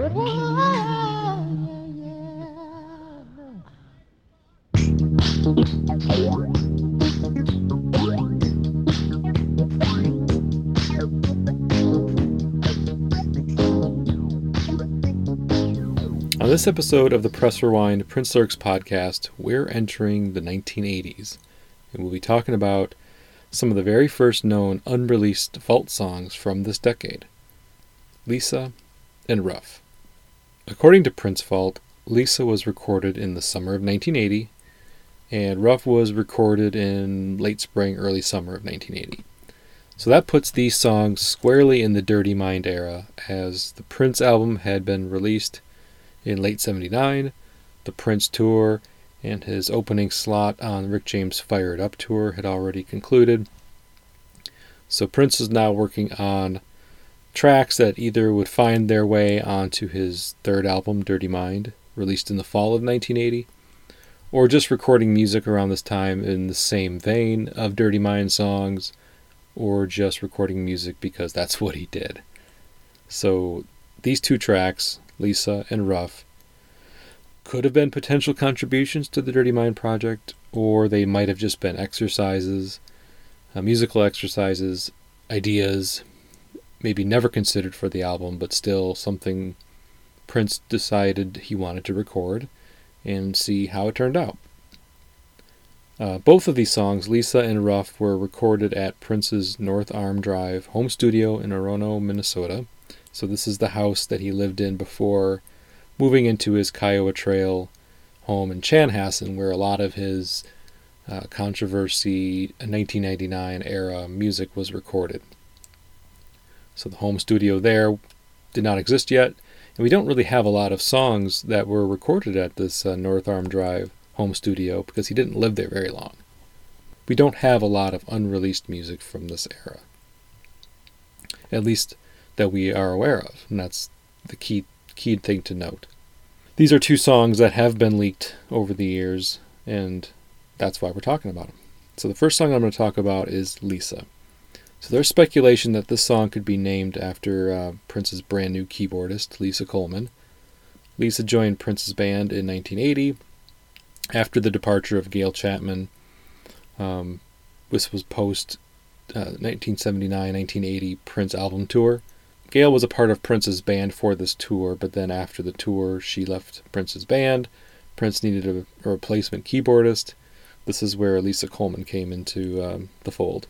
On this episode of the Press Rewind Prince Lurks podcast, we're entering the 1980s, and we'll be talking about some of the very first known unreleased vault songs from this decade Lisa and Rough. According to Prince Vault, Lisa was recorded in the summer of 1980, and Rough was recorded in late spring, early summer of 1980. So that puts these songs squarely in the Dirty Mind era, as the Prince album had been released in late 79, the Prince tour and his opening slot on Rick James' Fire It Up tour had already concluded. So Prince is now working on tracks that either would find their way onto his third album, Dirty Mind, released in the fall of 1980, or just recording music around this time in the same vein of Dirty Mind songs, or just recording music because that's what he did. So these two tracks, Lisa and Rough, could have been potential contributions to the Dirty Mind project, or they might have just been exercises, uh, musical exercises, ideas, maybe never considered for the album, but still something Prince decided he wanted to record and see how it turned out. Uh, both of these songs, Lisa and Rough, were recorded at Prince's North Arm Drive home studio in Orono, Minnesota. So, this is the house that he lived in before moving into his Kiowa Trail home in Chanhassen, where a lot of his uh, controversy 1999 era music was recorded. So the home studio there did not exist yet, and we don't really have a lot of songs that were recorded at this uh, North Arm Drive home studio because he didn't live there very long. We don't have a lot of unreleased music from this era. At least that we are aware of, and that's the key key thing to note. These are two songs that have been leaked over the years, and that's why we're talking about them. So the first song I'm going to talk about is Lisa. So there's speculation that this song could be named after uh, Prince's brand new keyboardist, Lisa Coleman. Lisa joined Prince's band in 1980 after the departure of Gayle Chapman. Um, this was post uh, 1979 1980 Prince album tour. Gayle was a part of Prince's band for this tour, but then after the tour, she left Prince's band. Prince needed a, a replacement keyboardist. This is where Lisa Coleman came into um, the fold.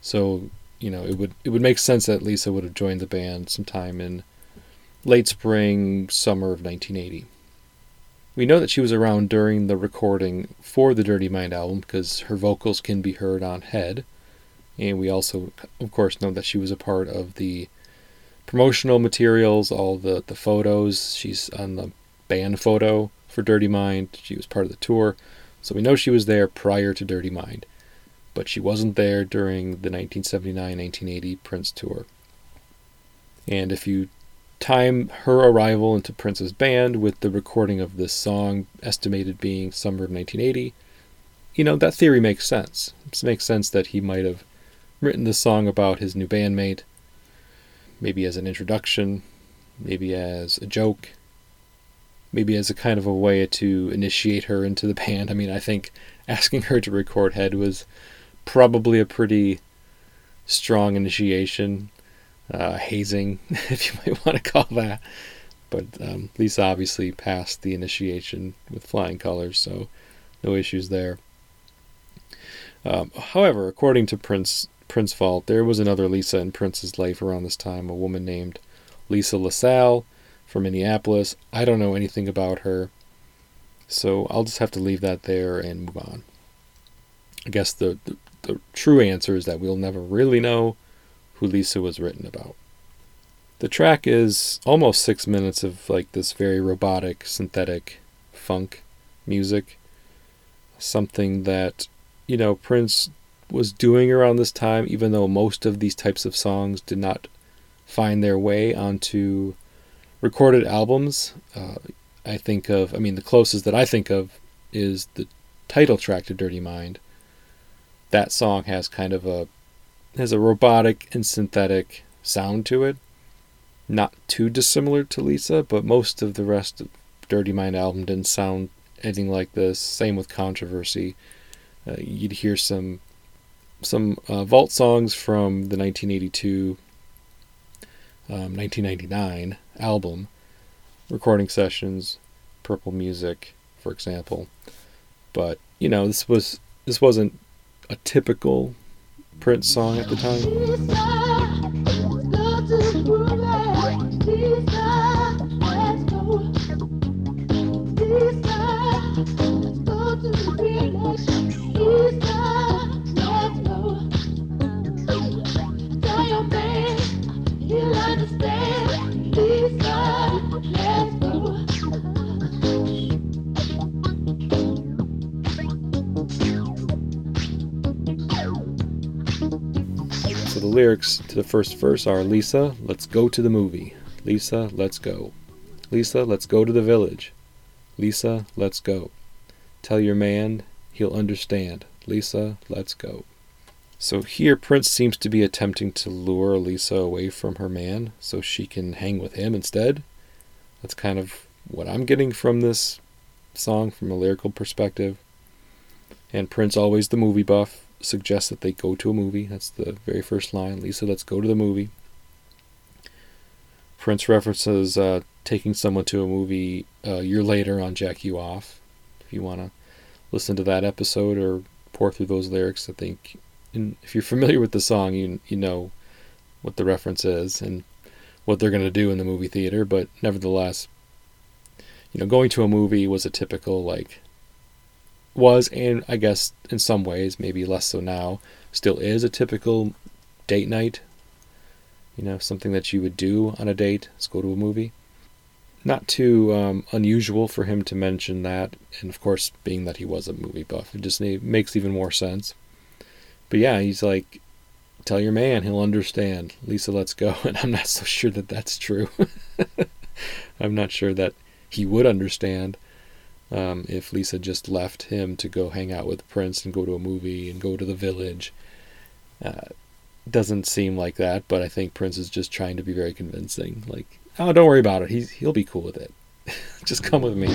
So, you know, it would it would make sense that Lisa would have joined the band sometime in late spring, summer of 1980. We know that she was around during the recording for the Dirty Mind album because her vocals can be heard on Head. And we also, of course, know that she was a part of the promotional materials, all the, the photos. She's on the band photo for Dirty Mind. She was part of the tour. So we know she was there prior to Dirty Mind. But she wasn't there during the 1979 1980 Prince tour. And if you time her arrival into Prince's band with the recording of this song, estimated being summer of 1980, you know, that theory makes sense. It makes sense that he might have written this song about his new bandmate, maybe as an introduction, maybe as a joke, maybe as a kind of a way to initiate her into the band. I mean, I think asking her to record Head was probably a pretty strong initiation, uh, hazing, if you might want to call that. But um, Lisa obviously passed the initiation with flying colors, so no issues there. Um, however, according to Prince Prince Vault, there was another Lisa in Prince's life around this time, a woman named Lisa LaSalle from Minneapolis. I don't know anything about her, so I'll just have to leave that there and move on. I guess the, the, the true answer is that we'll never really know who Lisa was written about. The track is almost six minutes of like this very robotic, synthetic funk music. Something that, you know, Prince was doing around this time, even though most of these types of songs did not find their way onto recorded albums. Uh, I think of, I mean, the closest that I think of is the title track to Dirty Mind. That song has kind of a has a robotic and synthetic sound to it. not too dissimilar to Lisa, but most of the rest of Dirty Mind album didn't sound anything like this. Same with Controversy. Uh, you'd hear some some uh, vault songs from the 1982 um, 1999 album recording sessions purple music for example but you know this was this wasn't a typical prince song at the time the lyrics to the first verse are Lisa, let's go to the movie. Lisa, let's go. Lisa, let's go to the village. Lisa, let's go. Tell your man he'll understand. Lisa, let's go. So here, Prince seems to be attempting to lure Lisa away from her man so she can hang with him instead. That's kind of what I'm getting from this song from a lyrical perspective. And Prince, always the movie buff, suggests that they go to a movie. That's the very first line. Lisa, let's go to the movie. Prince references uh, taking someone to a movie a year later on Jack You Off. If you want to listen to that episode or pour through those lyrics, I think in, if you're familiar with the song, you you know what the reference is and what they're going to do in the movie theater. But nevertheless, you know, going to a movie was a typical like was and I guess in some ways maybe less so now still is a typical date night you know, something that you would do on a date is go to a movie. Not too um, unusual for him to mention that, and of course, being that he was a movie buff, it just makes even more sense. But yeah, he's like, tell your man, he'll understand. Lisa, let's go. And I'm not so sure that that's true. I'm not sure that he would understand um, if Lisa just left him to go hang out with Prince and go to a movie and go to the village. Uh, doesn't seem like that, but I think Prince is just trying to be very convincing. Like, oh, don't worry about it. He's he'll be cool with it. just come with me.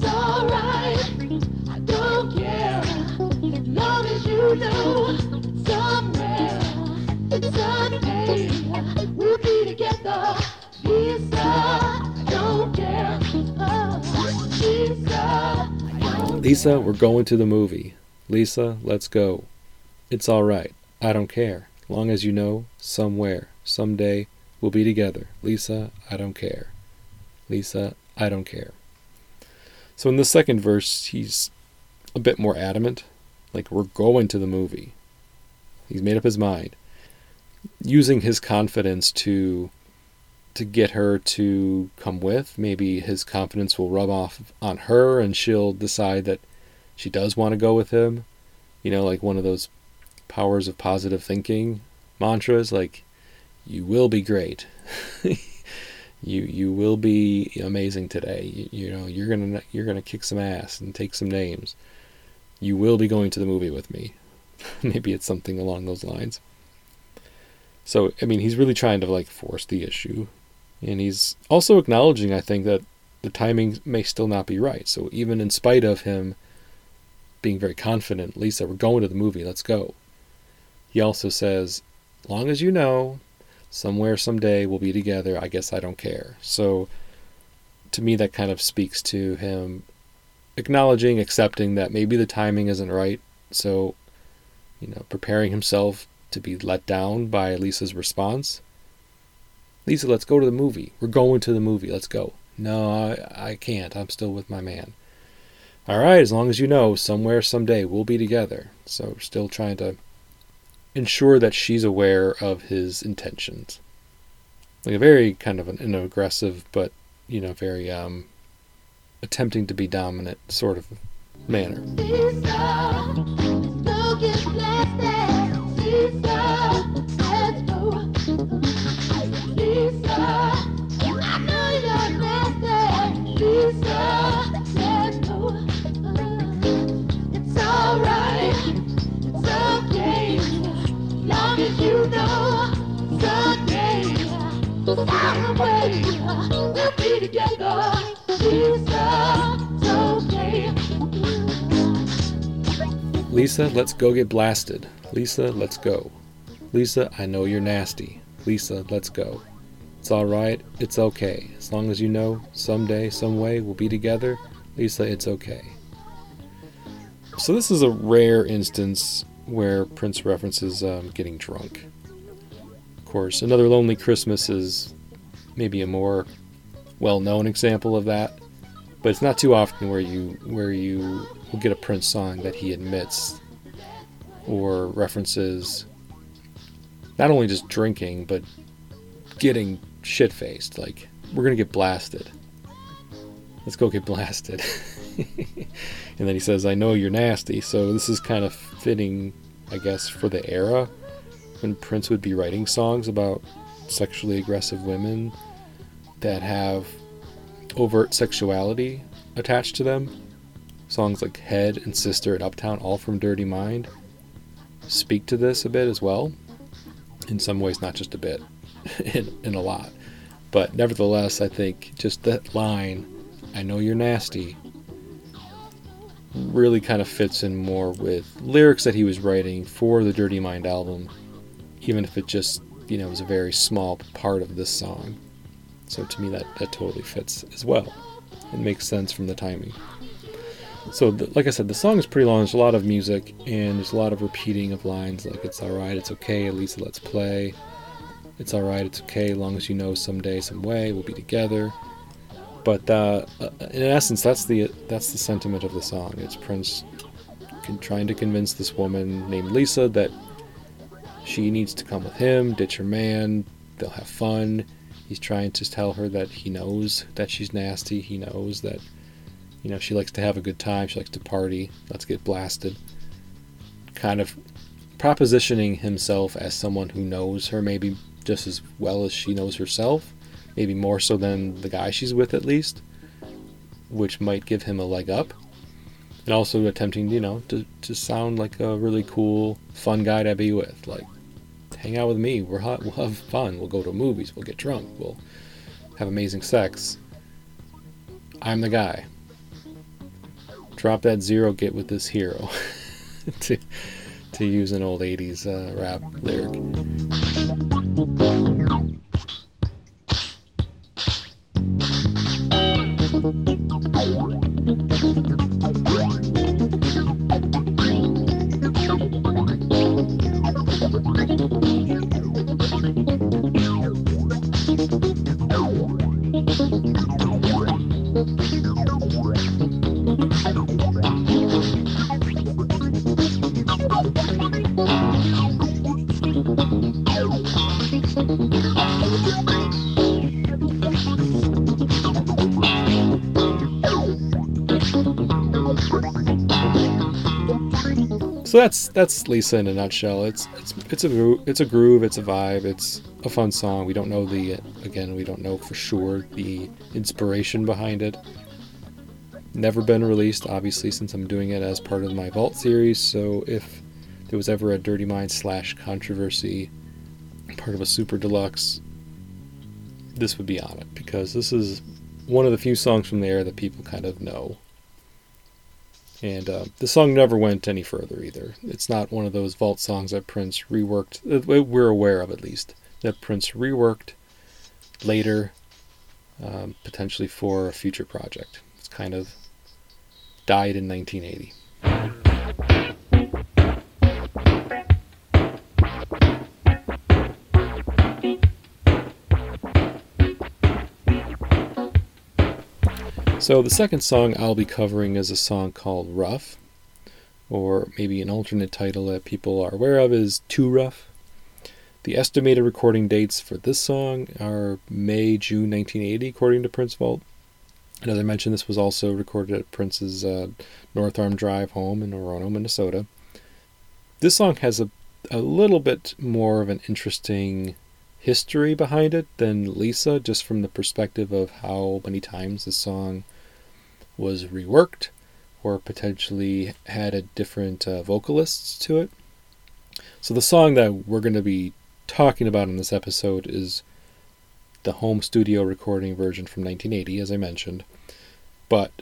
Someday Lisa, we're going to the movie. Lisa, let's go. It's all right. I don't care. Long as you know, somewhere, someday, we'll be together. Lisa, I don't care. Lisa, I don't care. So in the second verse, he's a bit more adamant. Like, we're going to the movie. He's made up his mind. Using his confidence to to get her to come with. Maybe his confidence will rub off on her and she'll decide that she does want to go with him. You know, like one of those powers of positive thinking mantras like you will be great. you you will be amazing today. You, you know, you're going to you're going to kick some ass and take some names. You will be going to the movie with me. Maybe it's something along those lines. So, I mean, he's really trying to like force the issue and he's also acknowledging, I think, that the timing may still not be right. So even in spite of him being very confident, Lisa, we're going to the movie, let's go. He also says, long as you know, somewhere, someday we'll be together, I guess I don't care. So to me, that kind of speaks to him acknowledging, accepting that maybe the timing isn't right. So, you know, preparing himself to be let down by Lisa's response Lisa, let's go to the movie. We're going to the movie. Let's go. No, I, I can't. I'm still with my man. All right, as long as you know, somewhere, someday, we'll be together. So, still trying to ensure that she's aware of his intentions. Like a very kind of an, an aggressive, but, you know, very um, attempting to be dominant sort of manner. Lisa, Lisa, let's go get blasted. Lisa, let's go. Lisa, I know you're nasty. Lisa, let's go. It's alright, it's okay. As long as you know, someday, some way, we'll be together. Lisa, it's okay. So, this is a rare instance where Prince references um, getting drunk. Course, Another Lonely Christmas is maybe a more well known example of that, but it's not too often where you where you will get a Prince song that he admits or references not only just drinking, but getting shit faced. Like, we're to get blasted. Let's go get blasted. and then he says, I know you're nasty. So this is kind of fitting, I guess, for the era when Prince would be writing songs about sexually aggressive women that have overt sexuality attached to them. Songs like Head and Sister and Uptown, all from Dirty Mind, speak to this a bit as well. In some ways, not just a bit, in, in a lot. But nevertheless, I think just that line, I know you're nasty, really kind of fits in more with lyrics that he was writing for the Dirty Mind album, even if it just, you know, was a very small part of this song. So to me, that, that totally fits as well. It makes sense from the timing. So, the, like I said, the song is pretty long. There's a lot of music, and there's a lot of repeating of lines like, it's alright, it's okay, least let's play. It's alright, it's okay, long as you know someday, some way, we'll be together. But uh, uh, in essence, that's the that's the sentiment of the song. It's Prince trying to convince this woman named Lisa that she needs to come with him, ditch her man, they'll have fun. He's trying to tell her that he knows that she's nasty. He knows that you know she likes to have a good time. She likes to party. Let's get blasted. Kind of propositioning himself as someone who knows her maybe just as well as she knows herself maybe more so than the guy she's with at least, which might give him a leg up. And also attempting, you know, to, to sound like a really cool, fun guy to be with. Like, hang out with me. We're hot. We'll have fun. We'll go to movies. We'll get drunk. We'll have amazing sex. I'm the guy. Drop that zero. Get with this hero. to to use an old '80s uh, rap lyric. So that's that's Lisa in a nutshell. It's it's it's a it's a groove, it's a vibe, it's a fun song. We don't know the again, we don't know for sure the inspiration behind it. Never been released, obviously, since I'm doing it as part of my Vault series. So if there was ever a Dirty Mind slash controversy, part of a super deluxe, this would be on it because this is one of the few songs from there that people kind of know. And uh, the song never went any further either. It's not one of those vault songs that Prince reworked, uh, we're aware of at least, that Prince reworked later, um, potentially for a future project. It's kind of died in 1980. So, the second song I'll be covering is a song called Rough, or maybe an alternate title that people are aware of is Too Rough. The estimated recording dates for this song are May, June 1980, according to Prince Vault. And as I mentioned, this was also recorded at Prince's uh, North Arm Drive home in Orono, Minnesota. This song has a, a little bit more of an interesting history behind it than Lisa, just from the perspective of how many times the song was reworked or potentially had a different uh, vocalists to it. So the song that we're going to be talking about in this episode is the home studio recording version from 1980, as I mentioned. But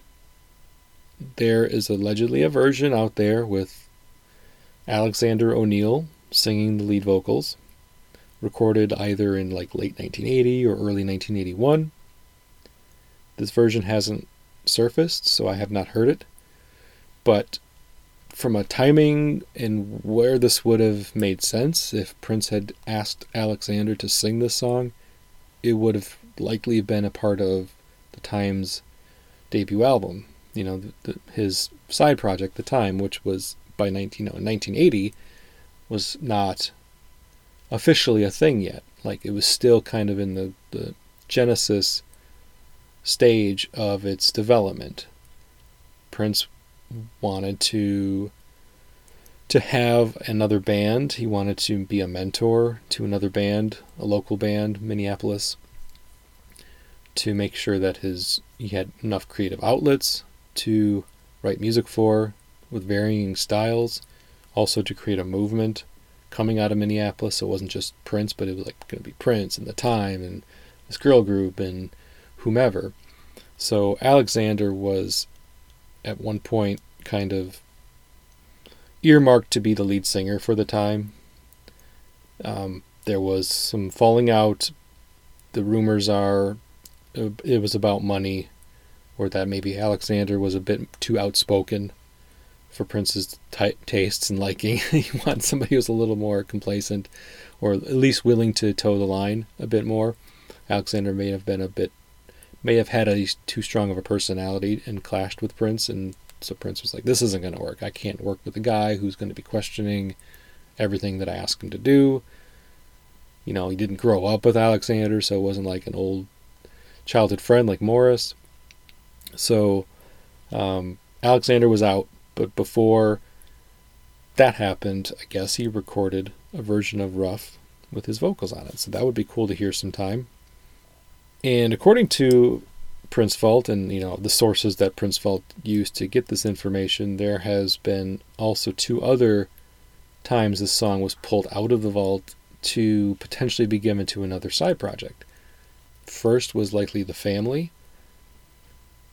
there is allegedly a version out there with Alexander O'Neal singing the lead vocals, recorded either in like late 1980 or early 1981. This version hasn't surfaced, so I have not heard it. But from a timing and where this would have made sense, if Prince had asked Alexander to sing this song, it would have likely been a part of the Times debut album. You know, the, the, his side project, The Time, which was by 19, uh, no, 1980, was not officially a thing yet. Like it was still kind of in the, the genesis stage of its development. Prince wanted to to have another band. He wanted to be a mentor to another band, a local band, Minneapolis, to make sure that his he had enough creative outlets to write music for with varying styles, also to create a movement coming out of Minneapolis. So it wasn't just Prince, but it was like going to be Prince and the Time and this girl group and whomever. So Alexander was at one point kind of earmarked to be the lead singer for the time. Um, there was some falling out. The rumors are uh, it was about money, or that maybe Alexander was a bit too outspoken for Prince's t- tastes and liking. he wanted somebody who's a little more complacent, or at least willing to toe the line a bit more. Alexander may have been a bit, may have had a too strong of a personality and clashed with Prince, and so Prince was like, "This isn't going to work. I can't work with a guy who's going to be questioning everything that I ask him to do." You know, he didn't grow up with Alexander, so it wasn't like an old childhood friend like Morris. So um, Alexander was out but before that happened, I guess he recorded a version of Rough with his vocals on it. So that would be cool to hear sometime. And according to Prince Vault and you know the sources that Prince Vault used to get this information, there has been also two other times this song was pulled out of the vault to potentially be given to another side project. First was likely The Family,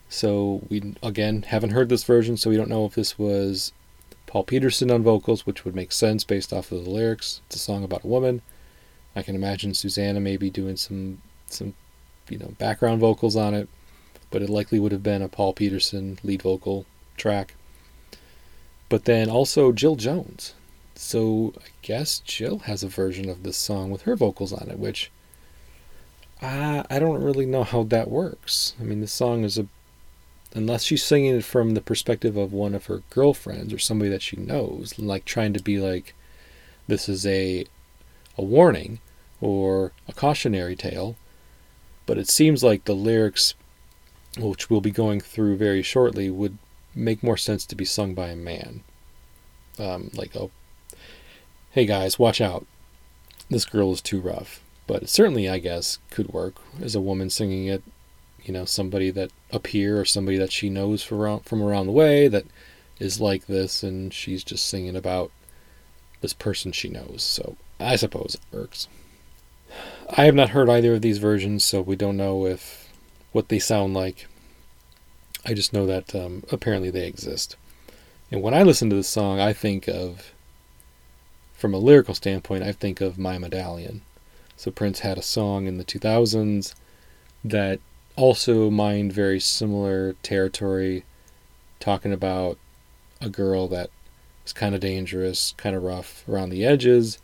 so we again haven't heard this version, so we don't know if this was Paul Peterson on vocals, which would make sense based off of the lyrics. It's a song about a woman. I can imagine Susannah maybe doing some some you know background vocals on it, but it likely would have been a Paul Peterson lead vocal track. But then also Jill Jones. So I guess Jill has a version of this song with her vocals on it, which I I don't really know how that works. I mean, the song is a unless she's singing it from the perspective of one of her girlfriends or somebody that she knows, like trying to be like, this is a a warning or a cautionary tale. But it seems like the lyrics, which we'll be going through very shortly, would make more sense to be sung by a man. Um, like, oh, hey guys, watch out. This girl is too rough. But certainly, I guess, could work as a woman singing it you know somebody that up here or somebody that she knows from from around the way that is like this and she's just singing about this person she knows so i suppose it works i have not heard either of these versions so we don't know if what they sound like. I just know that um, apparently they exist. And when i listen to this song i think of from a lyrical standpoint i think of my medallion. So prince had a song in the 2000s that also mined very similar territory, talking about a girl that is kind of dangerous, kind of rough around the edges,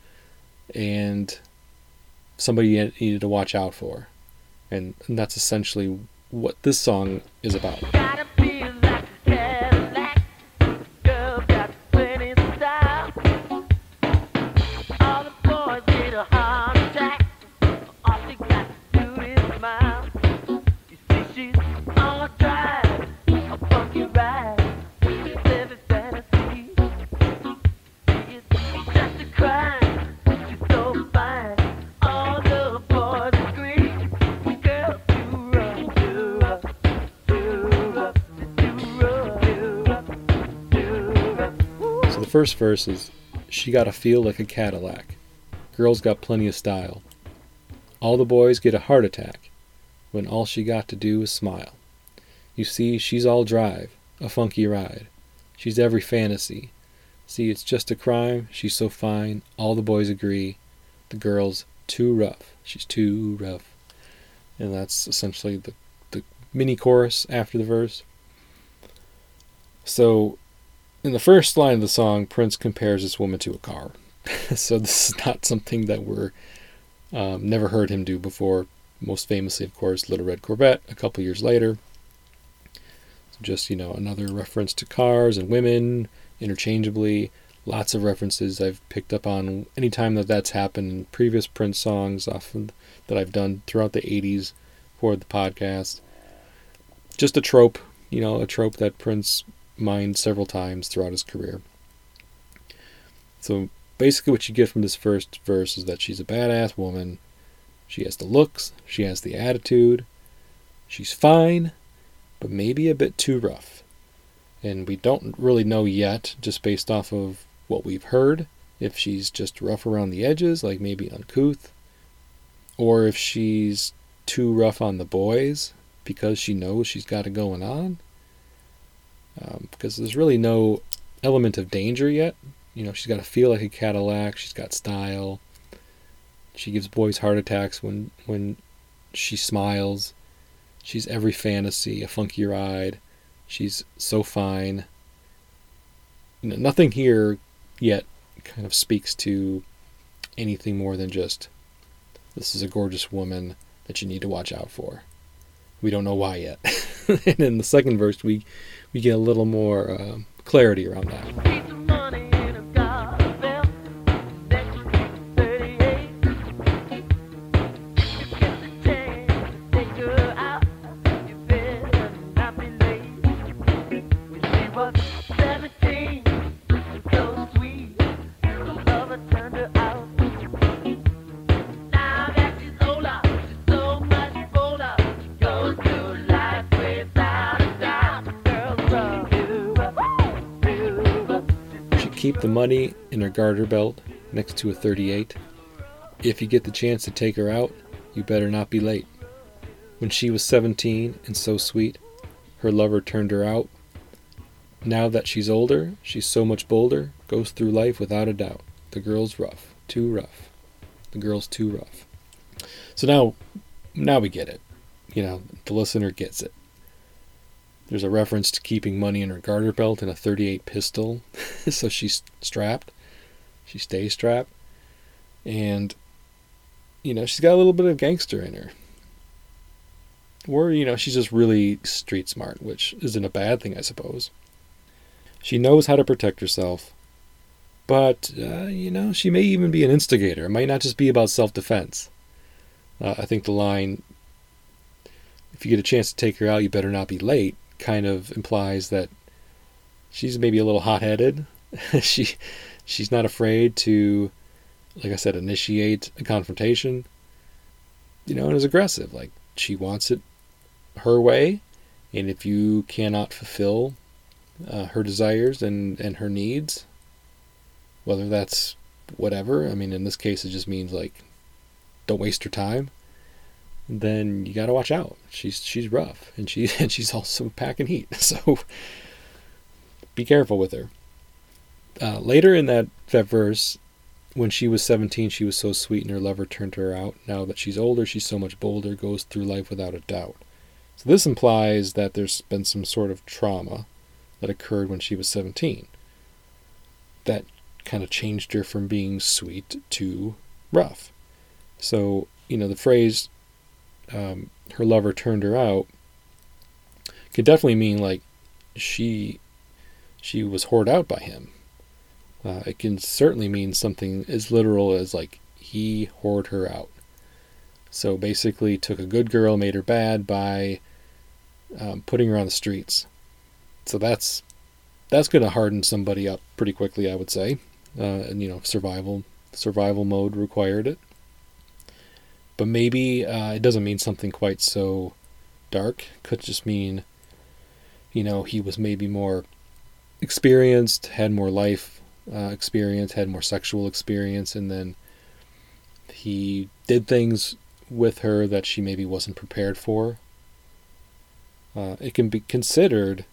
and somebody you needed to watch out for. And, and that's essentially what this song is about. First verse is She got a feel like a Cadillac. Girls got plenty of style. All the boys get a heart attack when all she got to do is smile. You see, she's all drive, a funky ride. She's every fantasy. See, it's just a crime. She's so fine. All the boys agree. The girl's too rough. She's too rough. And that's essentially the, the mini chorus after the verse. So, in the first line of the song, Prince compares this woman to a car. so, this is not something that we're um, never heard him do before. Most famously, of course, Little Red Corvette a couple years later. Just, you know, another reference to cars and women interchangeably. Lots of references I've picked up on anytime that that's happened in previous Prince songs often that I've done throughout the 80s for the podcast. Just a trope, you know, a trope that Prince mined several times throughout his career. So basically, what you get from this first verse is that she's a badass woman. She has the looks, she has the attitude, she's fine, but maybe a bit too rough. And we don't really know yet, just based off of what we've heard, if she's just rough around the edges, like maybe uncouth, or if she's too rough on the boys because she knows she's got it going on. Um, because there's really no element of danger yet. You know, she's got to feel like a Cadillac. She's got style. She gives boys heart attacks when when she smiles. She's every fantasy, a funky ride. She's so fine. You know, nothing here yet kind of speaks to anything more than just this is a gorgeous woman that you need to watch out for. We don't know why yet. and in the second verse, we we get a little more uh, clarity around that. Keep the money in her garter belt next to a 38. If you get the chance to take her out, you better not be late. When she was 17 and so sweet, her lover turned her out. Now that she's older, she's so much bolder, goes through life without a doubt. The girl's rough, too rough. The girl's too rough. So now, now we get it. You know, the listener gets it. There's a reference to keeping money in her garter belt and a 38 pistol, so she's strapped. She stays strapped. And, you know, she's got a little bit of gangster in her. Or, you know, she's just really street smart, which isn't a bad thing, I suppose. She knows how to protect herself. But, uh, you know, she may even be an instigator. It might not just be about self defense. Uh, I think the line, if you get a chance to take her out, you better not be late, kind of implies that she's maybe a little hot headed. she she's not afraid to, like I said, initiate a confrontation. You know, and is aggressive. Like she wants it her way, and if you cannot fulfill uh, her desires and and her needs, whether that's whatever. I mean, in this case, it just means like don't waste her time. Then you got to watch out. She's she's rough, and she and she's also packing heat. So be careful with her. Uh, later in that that verse, when she was 17, she was so sweet and her lover turned her out. Now that she's older, she's so much bolder, goes through life without a doubt. So this implies that there's been some sort of trauma that occurred when she was 17. That kind of changed her from being sweet to rough. So, you know, the phrase, um, her lover turned her out, could definitely mean like she she was whored out by him. Uh, it can certainly mean something as literal as like he whored her out. So basically, took a good girl, made her bad by um, putting her on the streets. So that's that's going to harden somebody up pretty quickly, I would say. Uh, and you know, survival survival mode required it. But maybe uh, it doesn't mean something quite so dark. Could just mean, you know, he was maybe more experienced, had more life uh, experience, had more sexual experience, and then he did things with her that she maybe wasn't prepared for. Uh, it can be considered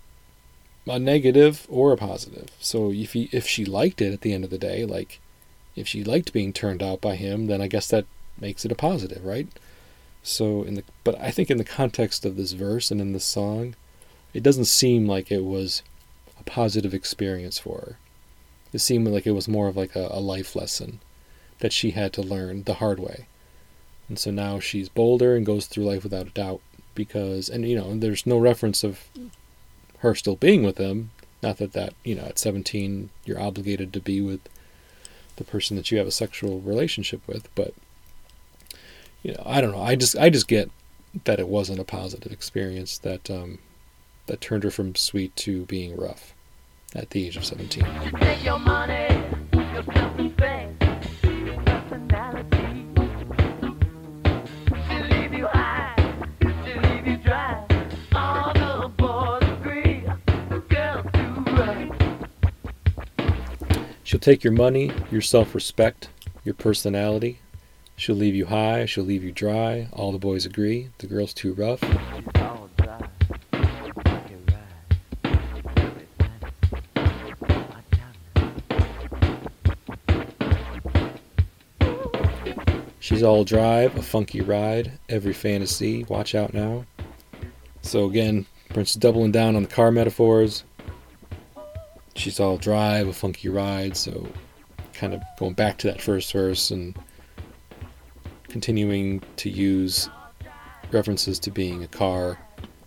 a negative or a positive. So if he, if she liked it at the end of the day, like if she liked being turned out by him, then I guess that makes it a positive, right? So in the but I think in the context of this verse and in the song, it doesn't seem like it was a positive experience for her. It seemed like it was more of like a, a life lesson that she had to learn the hard way. And so now she's bolder and goes through life without a doubt because and you know, there's no reference of her still being with him. Not that that, you know, at 17 you're obligated to be with the person that you have a sexual relationship with, but you know, I don't know. I just I just get that it wasn't a positive experience that um, that turned her from sweet to being rough at the age of 17. Take your money, your self-respect, your personality. She'll leave you high, she'll leave you dry. All the boys agree, girls too. She'll take your money, your self-respect, your personality. She'll leave you high, she'll leave you dry. All the boys agree. The girl's too rough. She's all drive, a funky ride, every fantasy. Watch out now. So again, Prince doubling down on the car metaphors. She's all drive, a funky ride. So kind of going back to that first verse and continuing to use references to being a car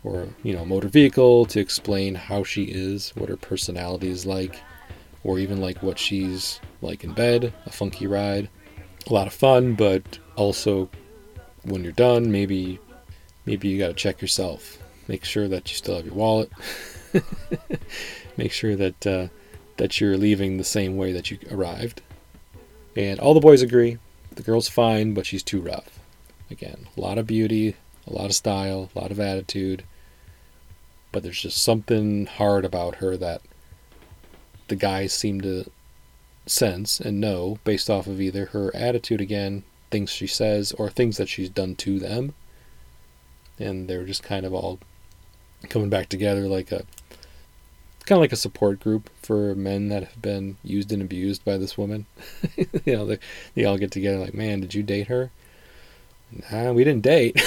or you know motor vehicle to explain how she is, what her personality is like, or even like what she's like in bed. A funky ride a lot of fun, but also when you're done, maybe maybe you got to check yourself. Make sure that you still have your wallet. Make sure that uh, that you're leaving the same way that you arrived. And all the boys agree. The girl's fine, but she's too rough. Again, a lot of beauty, a lot of style, a lot of attitude. But there's just something hard about her that the guys seem to sense and know based off of either her attitude again, things she says, or things that she's done to them. And they're just kind of all coming back together like a kind of like a support group for men that have been used and abused by this woman. you know, they, they all get together like, man, did you date her? Nah, we didn't date.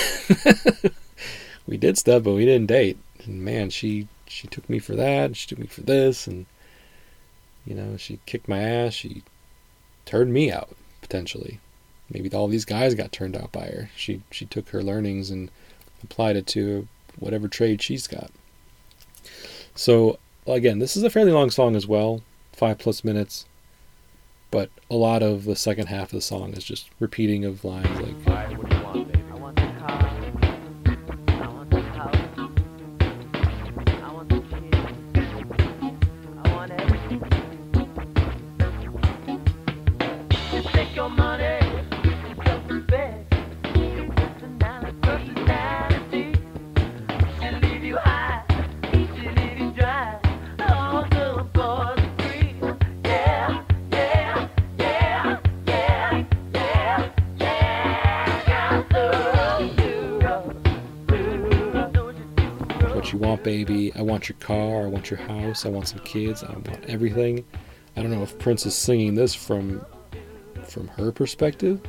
we did stuff, but we didn't date. And man, she she took me for that. She took me for this, and you know, she kicked my ass. She turned me out potentially. Maybe all these guys got turned out by her. She she took her learnings and applied it to whatever trade she's got. So again, this is a fairly long song as well, five plus minutes. But a lot of the second half of the song is just repeating of lines like want your car. I want your house. I want some kids. I want everything. I don't know if Prince is singing this from from her perspective,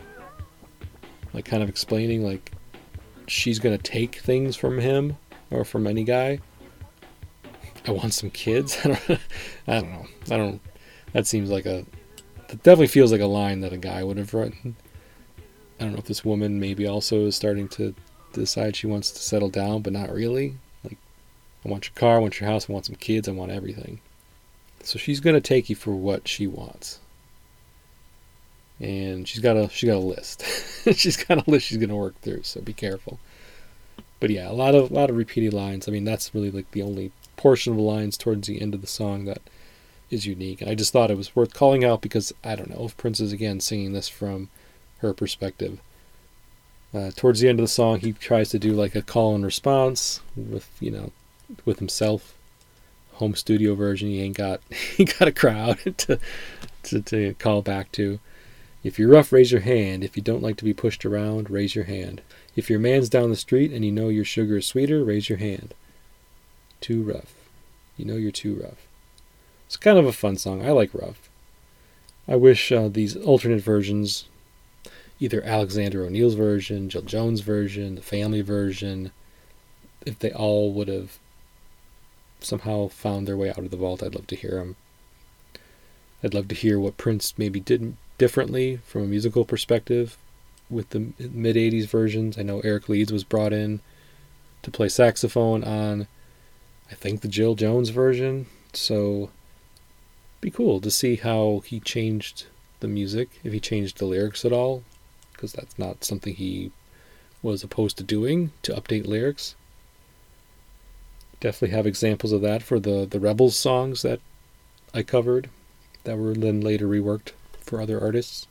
like kind of explaining like she's gonna take things from him or from any guy. I want some kids. I don't. I don't know. I don't. That seems like a. That definitely feels like a line that a guy would have written. I don't know if this woman maybe also is starting to decide she wants to settle down, but not really. I want your car, I want your house, I want some kids, I want everything. So she's gonna take you for what she wants, and she's got a she got a list. she's got a list she's gonna work through. So be careful. But yeah, a lot of a lot of repeated lines. I mean, that's really like the only portion of the lines towards the end of the song that is unique. And I just thought it was worth calling out because I don't know if Prince is again singing this from her perspective. Uh, towards the end of the song, he tries to do like a call and response with you know, with himself. Home studio version. He ain't got he got a crowd to to, to call back to, If you're rough, raise your hand. If you don't like to be pushed around, raise your hand. If your man's down the street and you know your sugar is sweeter, raise your hand. Too rough. You know you're too rough. It's kind of a fun song. I like rough. I wish uh, these alternate versions, either Alexander O'Neal's version, Jill Jones' version, the family version, if they all would have somehow found their way out of the vault, I'd love to hear them. I'd love to hear what Prince maybe did differently from a musical perspective with the mid 80s versions. I know Eric Leeds was brought in to play saxophone on, I think, the Jill Jones version. So, be cool to see how he changed the music, if he changed the lyrics at all, because that's not something he was opposed to doing, to update lyrics. Definitely have examples of that for the, the Rebels songs that I covered that were then later reworked for other artists.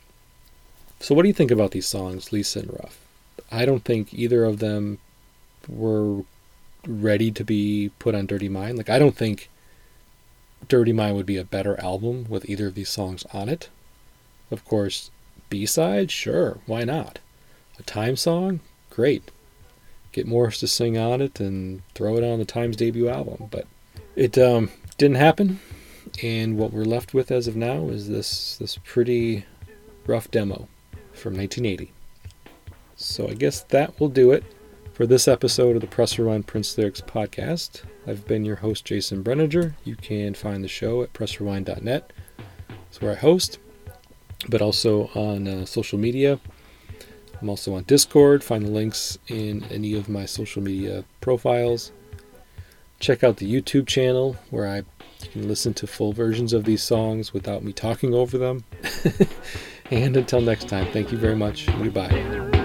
So, what do you think about these songs, Lisa and Ruff? I don't think either of them were ready to be put on Dirty Mind. Like, I don't think Dirty Mind would be a better album with either of these songs on it. Of course, B side, sure, why not? A time song, great. Get Morris to sing on it and throw it on the Times debut album. But it um, didn't happen, and what we're left with as of now is this this pretty rough demo from 1980. So I guess that will do it for this episode of the Press Rewind Prince Lyrics podcast. I've been your host, Jason Brenninger. You can find the show at pressrewind.net. That's where I host, but also on uh, social media. I'm also on Discord. Find the links in any of my social media profiles. Check out the YouTube channel where I can listen to full versions of these songs without me talking over them. and until next time, thank you very much. Goodbye.